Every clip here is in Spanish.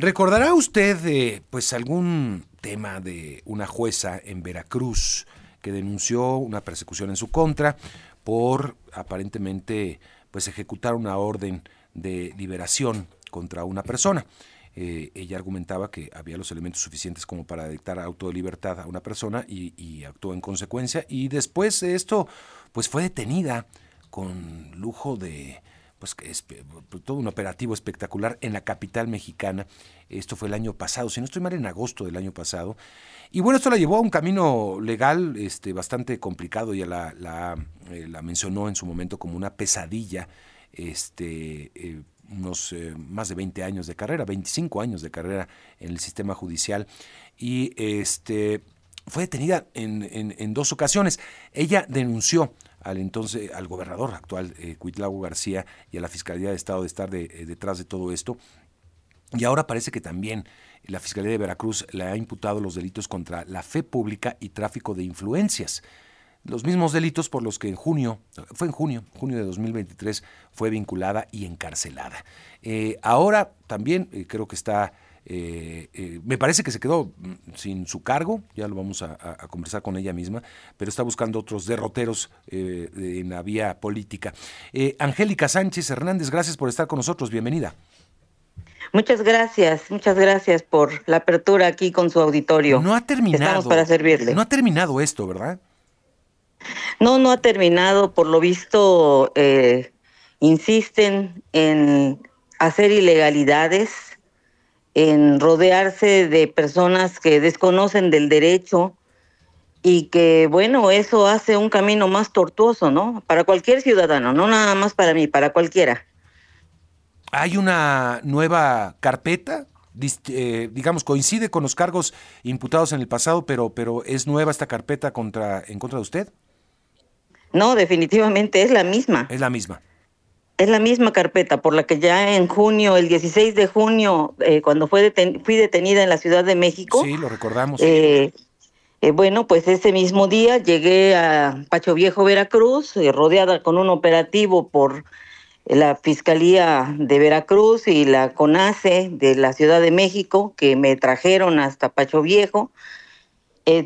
¿Recordará usted eh, pues algún tema de una jueza en Veracruz que denunció una persecución en su contra por aparentemente pues ejecutar una orden de liberación contra una persona? Eh, ella argumentaba que había los elementos suficientes como para dictar auto de libertad a una persona y, y actuó en consecuencia y después de esto pues fue detenida con lujo de pues todo un operativo espectacular en la capital mexicana. Esto fue el año pasado, si no estoy mal, en agosto del año pasado. Y bueno, esto la llevó a un camino legal este, bastante complicado, ya la, la, eh, la mencionó en su momento como una pesadilla, este, eh, unos eh, más de 20 años de carrera, 25 años de carrera en el sistema judicial. Y este, fue detenida en, en, en dos ocasiones. Ella denunció al entonces al gobernador actual eh, García y a la Fiscalía de Estado de estar eh, detrás de todo esto. Y ahora parece que también la Fiscalía de Veracruz le ha imputado los delitos contra la fe pública y tráfico de influencias. Los mismos delitos por los que en junio, fue en junio, junio de 2023, fue vinculada y encarcelada. Eh, ahora también eh, creo que está eh, eh, me parece que se quedó mm, sin su cargo, ya lo vamos a, conversar con ella misma, pero está buscando otros derroteros eh, en la vía política. Angélica Sánchez Hernández, gracias por estar con nosotros, bienvenida. Muchas gracias, muchas gracias por la apertura aquí con su auditorio. No ha terminado. Estamos para servirle. No ha terminado esto, ¿verdad? No, no ha terminado. Por lo visto, insisten en hacer ilegalidades en rodearse de personas que desconocen del derecho y que, bueno, eso hace un camino más tortuoso, ¿no? Para cualquier ciudadano, no nada más para mí, para cualquiera. ¿Hay una nueva carpeta? Eh, digamos, coincide con los cargos imputados en el pasado, pero, pero ¿es nueva esta carpeta contra, en contra de usted? No, definitivamente es la misma. Es la misma. Es la misma carpeta por la que ya en junio, el 16 de junio, eh, cuando fue fui detenida en la Ciudad de México. Sí, lo recordamos. Eh, eh, bueno, pues ese mismo día llegué a Pacho Viejo, Veracruz, rodeada con un operativo por la Fiscalía de Veracruz y la CONACE de la Ciudad de México, que me trajeron hasta Pacho Viejo.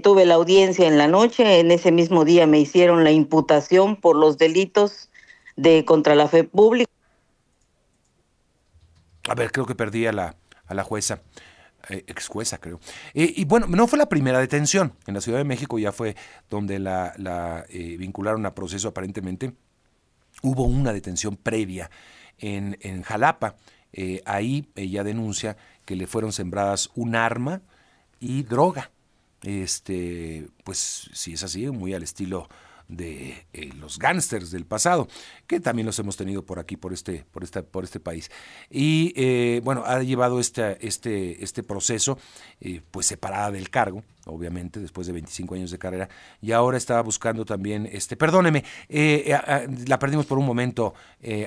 tuve la audiencia en la noche, en ese mismo día me hicieron la imputación por los delitos de contra la fe pública. A ver, creo que perdí a la, a la jueza. Eh, ex jueza, creo. y bueno, no fue la primera detención. En la Ciudad de México ya fue donde la, la eh, vincularon a proceso aparentemente. Hubo una detención previa en, en Jalapa. Eh, ahí ella denuncia que le fueron sembradas un arma y droga. Este, pues si es así, muy al estilo de eh, los gángsters del pasado, que también los hemos tenido por aquí, por este, por esta, por este país. Y eh, bueno, ha llevado este, este, este proceso, eh, pues separada del cargo, obviamente, después de 25 años de carrera, y ahora estaba buscando también, este, perdóneme, la perdimos por un momento,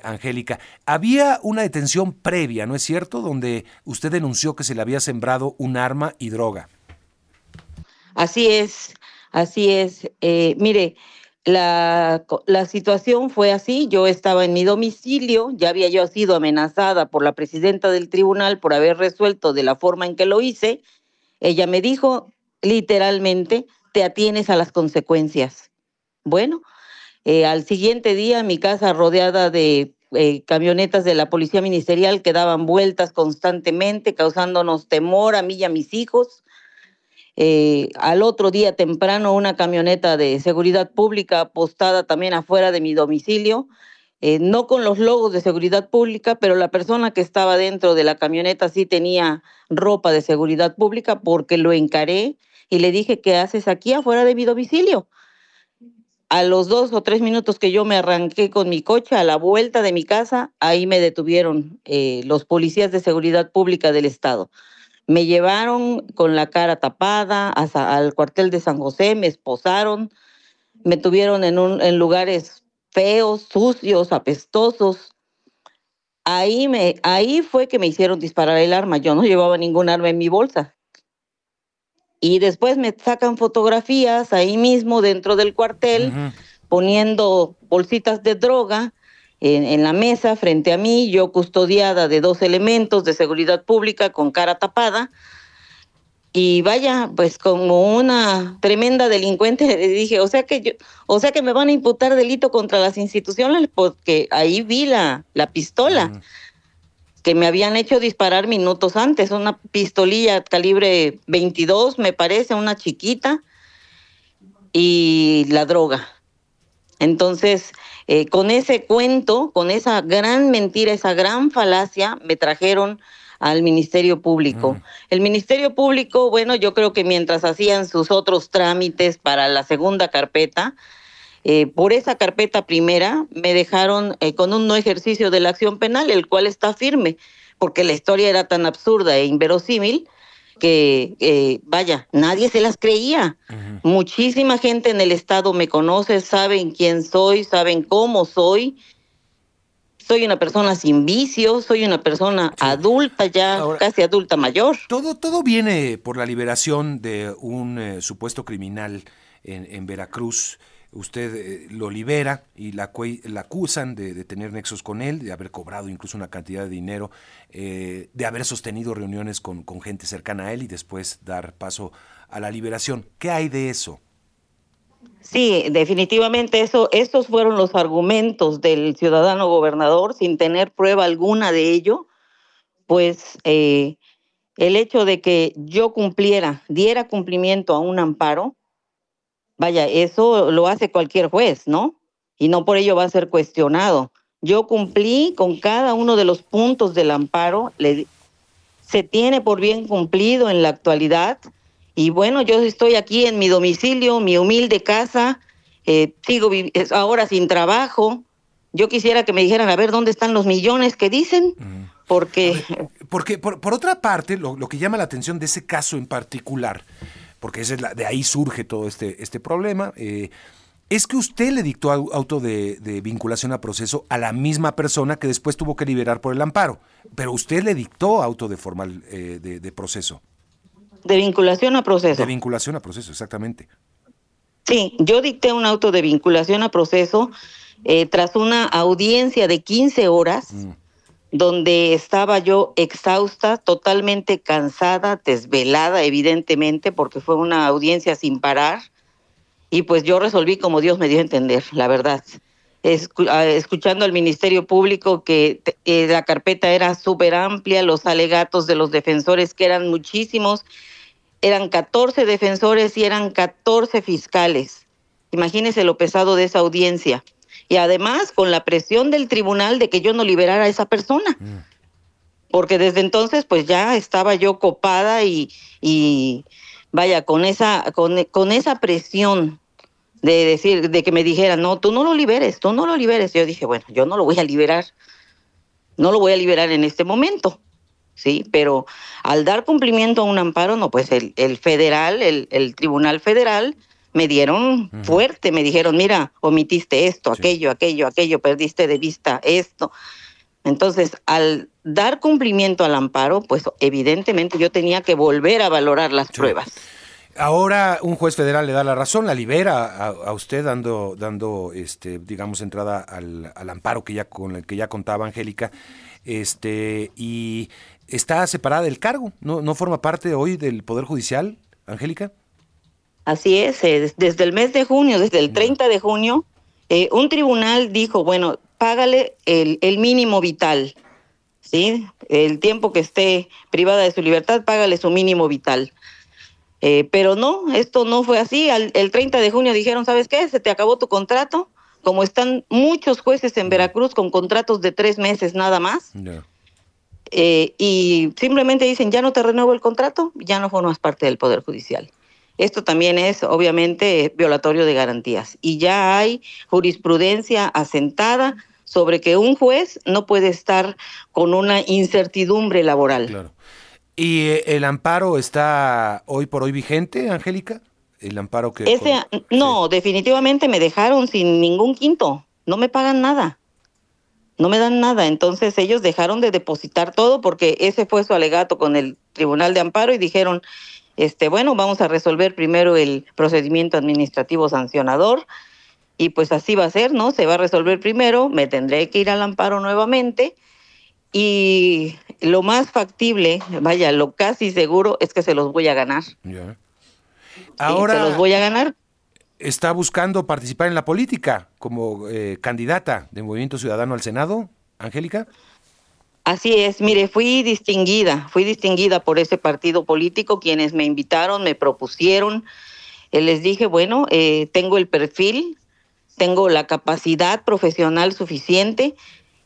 Angélica. Había una detención previa, ¿no es cierto?, donde usted denunció que se le había sembrado un arma y droga. Así es, así es. mire, la, situación fue así, yo estaba en mi domicilio, ya había yo sido amenazada por la presidenta del tribunal por haber resuelto de la forma en que lo hice. Ella me dijo literalmente, te atienes a las consecuencias. Bueno, eh, al siguiente día mi casa rodeada de eh, camionetas de la policía ministerial que daban vueltas constantemente, causándonos temor a mí y a mis hijos. Eh, al otro día temprano una camioneta de seguridad pública apostada también afuera de mi domicilio, eh, no con los logos de seguridad pública, pero la persona que estaba dentro de la camioneta sí tenía ropa de seguridad pública porque lo encaré y le dije, ¿qué haces aquí afuera de mi domicilio? A los dos o tres minutos que yo me arranqué con mi coche a la vuelta de mi casa, ahí me detuvieron eh, los policías de seguridad pública del estado. Me llevaron con la cara tapada hasta al cuartel de San José, me esposaron, me tuvieron en, un, en lugares feos, sucios, apestosos. Ahí, me, ahí fue que me hicieron disparar el arma. Yo no llevaba ningún arma en mi bolsa. Y después me sacan fotografías ahí mismo dentro del cuartel, poniendo bolsitas de droga en, la mesa frente a mí, yo custodiada de dos elementos de seguridad pública con cara tapada. Y vaya, pues como una tremenda delincuente le dije, o sea que yo, o sea que me van a imputar delito contra las instituciones porque ahí vi la, la pistola que me habían hecho disparar minutos antes, una pistolilla calibre 22, me parece, una chiquita, y la droga. Entonces, eh, con ese cuento, con esa gran mentira, esa gran falacia, me trajeron al Ministerio Público. Mm. El Ministerio Público, bueno, yo creo que mientras hacían sus otros trámites para la segunda carpeta, eh, por esa carpeta primera me dejaron eh, con un no ejercicio de la acción penal, el cual está firme, porque la historia era tan absurda e inverosímil que, eh, vaya, nadie se las creía. Muchísima gente en el Estado me conoce, saben quién soy, saben cómo soy. Soy una persona sin vicios, soy una persona adulta ya, casi adulta mayor. Todo, todo viene por la liberación de un supuesto criminal en, en Veracruz usted eh, lo libera y la, la acusan de, tener nexos con él, de haber cobrado incluso una cantidad de dinero, eh, de haber sostenido reuniones con, gente cercana a él y después dar paso a la liberación. ¿Qué hay de eso? Sí, definitivamente eso, estos fueron los argumentos del ciudadano gobernador sin tener prueba alguna de ello, pues eh, el hecho de que yo cumpliera, diera cumplimiento a un amparo, Vaya, eso lo hace cualquier juez, ¿no? Y no por ello va a ser cuestionado. Yo cumplí con cada uno de los puntos del amparo, se tiene por bien cumplido en la actualidad. Y bueno, yo estoy aquí en mi domicilio, mi humilde casa, eh, sigo ahora sin trabajo. Yo quisiera que me dijeran, a ver, ¿dónde están los millones que dicen? Porque... porque por, por otra parte, lo, lo que llama la atención de ese caso en particular porque es de ahí surge todo este, este problema. Eh, es que usted le dictó auto de, vinculación a proceso a la misma persona que después tuvo que liberar por el amparo, pero usted le dictó auto de formal eh, de, proceso. De vinculación a proceso. De vinculación a proceso, exactamente. Sí, yo dicté un auto de vinculación a proceso eh, tras una audiencia de 15 horas. Mm donde estaba yo exhausta, totalmente cansada, desvelada, evidentemente, porque fue una audiencia sin parar. Y pues yo resolví como Dios me dio a entender, la verdad. Ah, escuchando al Ministerio Público que eh, la carpeta era súper amplia, los alegatos de los defensores, que eran muchísimos, eran 14 defensores y eran 14 fiscales. Imagínese lo pesado de esa audiencia y además con la presión del tribunal de que yo no liberara a esa persona. Mm. Porque desde entonces pues ya estaba yo copada y, y vaya, con esa, con, con esa presión de decir, de que me dijeran, no, tú no lo liberes, tú no lo liberes. Yo dije, bueno, yo no lo voy a liberar, no lo voy a liberar en este momento, ¿sí? Pero al dar cumplimiento a un amparo, no, pues el, el federal, el, el Tribunal Federal me dieron fuerte, me dijeron, mira, omitiste esto, aquello, aquello, aquello, perdiste de vista esto. Entonces, al dar cumplimiento al amparo, pues evidentemente yo tenía que volver a valorar las pruebas. Ahora un juez federal le da la razón, la libera a, usted dando, dando, este, digamos, entrada al, amparo que ya con el que ya contaba Angélica, este, y está separada del cargo, no, no forma parte hoy del poder judicial, Angélica. Así es, eh, desde el mes de junio, desde el 30 de junio, eh, un tribunal dijo, bueno, págale el, el, mínimo vital, ¿sí? El tiempo que esté privada de su libertad, págale su mínimo vital. Eh, pero no, esto no fue así. el 30 de junio dijeron, ¿sabes qué? Se te acabó tu contrato. Como están muchos jueces en Veracruz con contratos de tres meses nada más. y simplemente dicen, ya no te renuevo el contrato, ya no formas parte del Poder Judicial. Esto también es obviamente violatorio de garantías y ya hay jurisprudencia asentada sobre que un juez no puede estar con una incertidumbre laboral. Claro. ¿Y eh, el amparo está hoy por hoy vigente, Angélica? El amparo que... Ese, no, definitivamente me dejaron sin ningún quinto. No me pagan nada. No me dan nada. Entonces ellos dejaron de depositar todo porque ese fue su alegato con el Tribunal de Amparo y dijeron, este, bueno, vamos a resolver primero el procedimiento administrativo sancionador. y pues así va a ser, ¿no? Se va a resolver primero, me tendré que ir al amparo nuevamente y lo más factible, vaya, lo casi seguro es que se los voy a ganar. Ahora se los voy a ganar. ¿Está buscando participar en la política como eh, candidata de Movimiento Ciudadano al Senado, Angélica? Así es, mire, fui distinguida, fui distinguida por ese partido político, quienes me invitaron, me propusieron. Eh, les dije, bueno, eh, tengo el perfil, tengo la capacidad profesional suficiente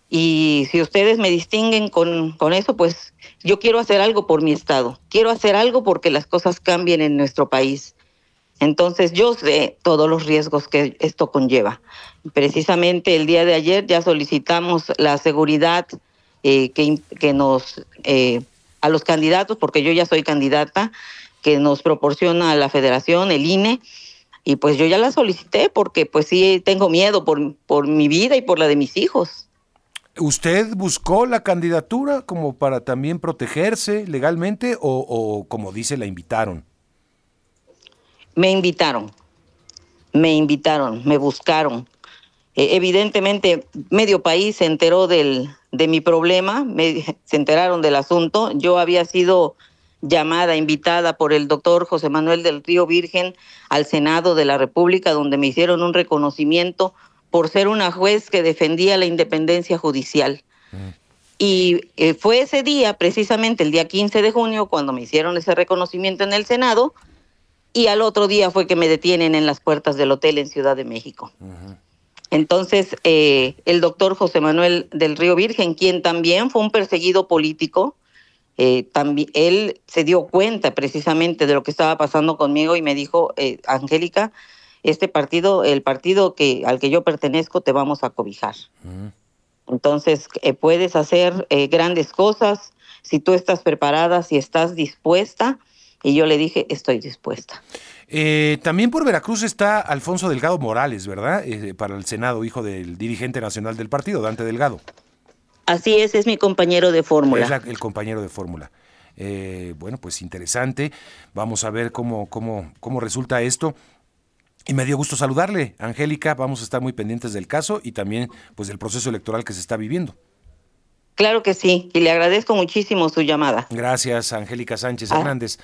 y si ustedes me distinguen con, con eso, pues yo quiero hacer algo por mi estado, quiero hacer algo porque las cosas cambien en nuestro país. Entonces yo sé todos los riesgos que esto conlleva. Precisamente el día de ayer ya solicitamos la seguridad eh, que, que, nos, eh, a los candidatos, porque yo ya soy candidata, que nos proporciona la federación, el INE, y pues yo ya la solicité porque pues sí tengo miedo por, por mi vida y por la de mis hijos. ¿Usted buscó la candidatura como para también protegerse legalmente o, o como dice, la invitaron? Me invitaron, me invitaron, me buscaron. Eh, evidentemente, medio país se enteró del, de mi problema, me, se enteraron del asunto. Yo había sido llamada, invitada por el doctor José Manuel del Río Virgen al Senado de la República, donde me hicieron un reconocimiento por ser una juez que defendía la independencia judicial. Mm. Y eh, fue ese día, precisamente el día 15 de junio, cuando me hicieron ese reconocimiento en el Senado, y al otro día fue que me detienen en las puertas del hotel en Ciudad de México. Entonces, eh, el doctor José Manuel del Río Virgen, quien también fue un perseguido político, eh, también él se dio cuenta precisamente de lo que estaba pasando conmigo y me dijo, eh, Angélica, este partido, el partido que al que yo pertenezco, te vamos a cobijar. Entonces, puedes hacer grandes cosas si tú estás preparada, si estás dispuesta. Y yo le dije, estoy dispuesta. Eh, también por Veracruz está Alfonso Delgado Morales, ¿verdad? Eh, para el Senado, hijo del dirigente nacional del partido, Dante Delgado. Así es, es mi compañero de fórmula. Es el compañero de fórmula. Eh, bueno, pues interesante. Vamos a ver cómo, cómo, cómo resulta esto. Y me dio gusto saludarle, Angélica. Vamos a estar muy pendientes del caso y también pues del proceso electoral que se está viviendo. Claro que sí, y le agradezco muchísimo su llamada. Gracias, Angélica Sánchez ah, Hernández.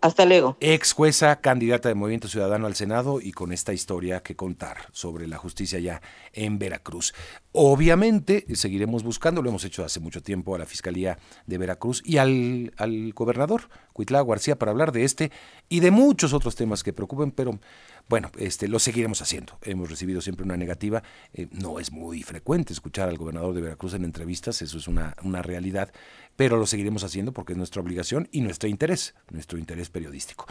Hasta luego. Ex jueza, candidata de Movimiento Ciudadano al Senado y con esta historia que contar sobre la justicia ya en Veracruz. Obviamente seguiremos buscando, lo hemos hecho hace mucho tiempo a la Fiscalía de Veracruz y al, al gobernador Cuitlá García para hablar de este y de muchos otros temas que preocupen, pero bueno, este, lo seguiremos haciendo. Hemos recibido siempre una negativa. Eh, no es muy frecuente escuchar al gobernador de Veracruz en entrevistas, eso es una, una realidad, pero lo seguiremos haciendo porque es nuestra obligación y nuestro interés, nuestro interés periodístico.